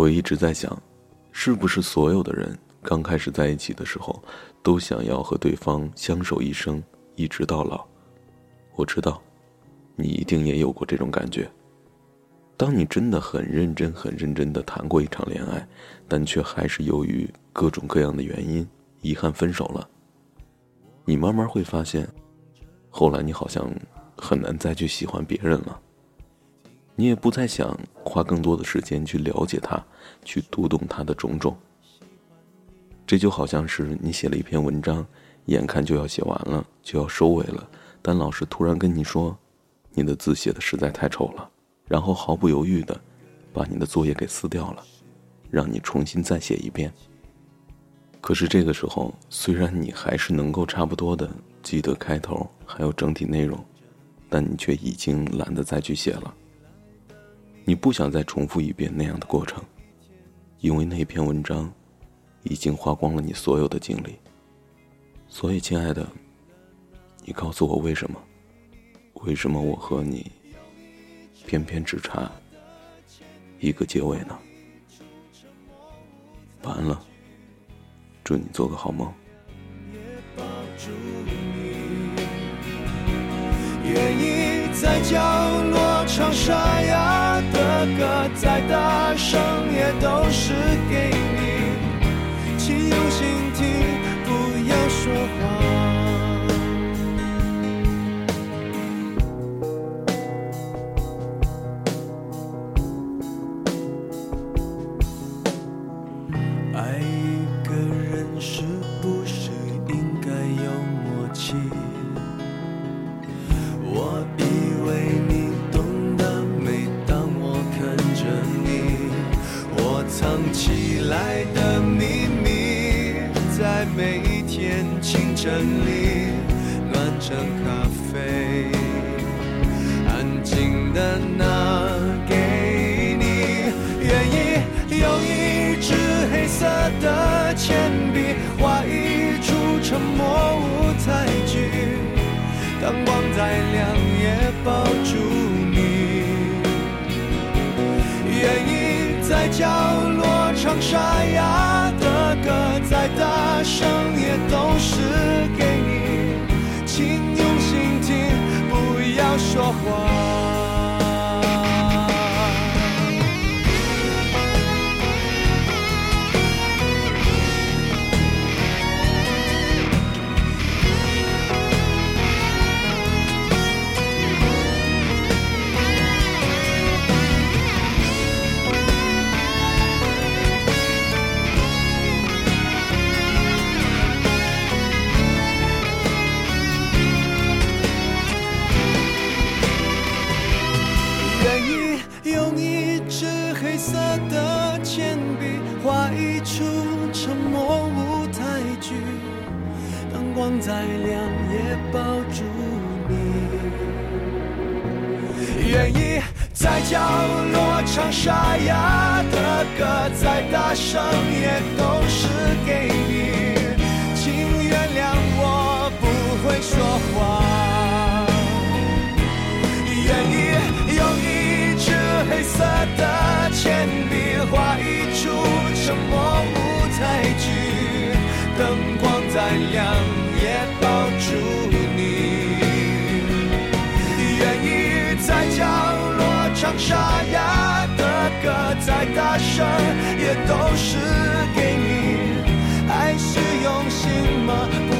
我一直在想，是不是所有的人刚开始在一起的时候，都想要和对方相守一生，一直到老？我知道，你一定也有过这种感觉。当你真的很认真、很认真的谈过一场恋爱，但却还是由于各种各样的原因，遗憾分手了。你慢慢会发现，后来你好像很难再去喜欢别人了。你也不再想花更多的时间去了解他，去读懂他的种种。这就好像是你写了一篇文章，眼看就要写完了，就要收尾了，但老师突然跟你说，你的字写的实在太丑了，然后毫不犹豫的把你的作业给撕掉了，让你重新再写一遍。可是这个时候，虽然你还是能够差不多的记得开头还有整体内容，但你却已经懒得再去写了。你不想再重复一遍那样的过程，因为那篇文章已经花光了你所有的精力。所以，亲爱的，你告诉我为什么？为什么我和你偏偏只差一个结尾呢？晚安了。祝你做个好梦。愿意在角落唱沙哑歌，再大声也都是藏起来的秘密，在每一天清晨里，暖成咖啡，安静的拿给你。愿意用一支黑色的铅笔，画一出沉默舞台剧。当光再亮，也抱住你。愿意在角落唱沙哑。用一支黑色的铅笔画一出沉默舞台剧灯光再亮也抱住你。愿意在角落唱沙哑的歌再大声也灯光再亮也抱。住你，愿意在角落唱沙哑的歌，再大声也都是给你。爱是用心吗？不。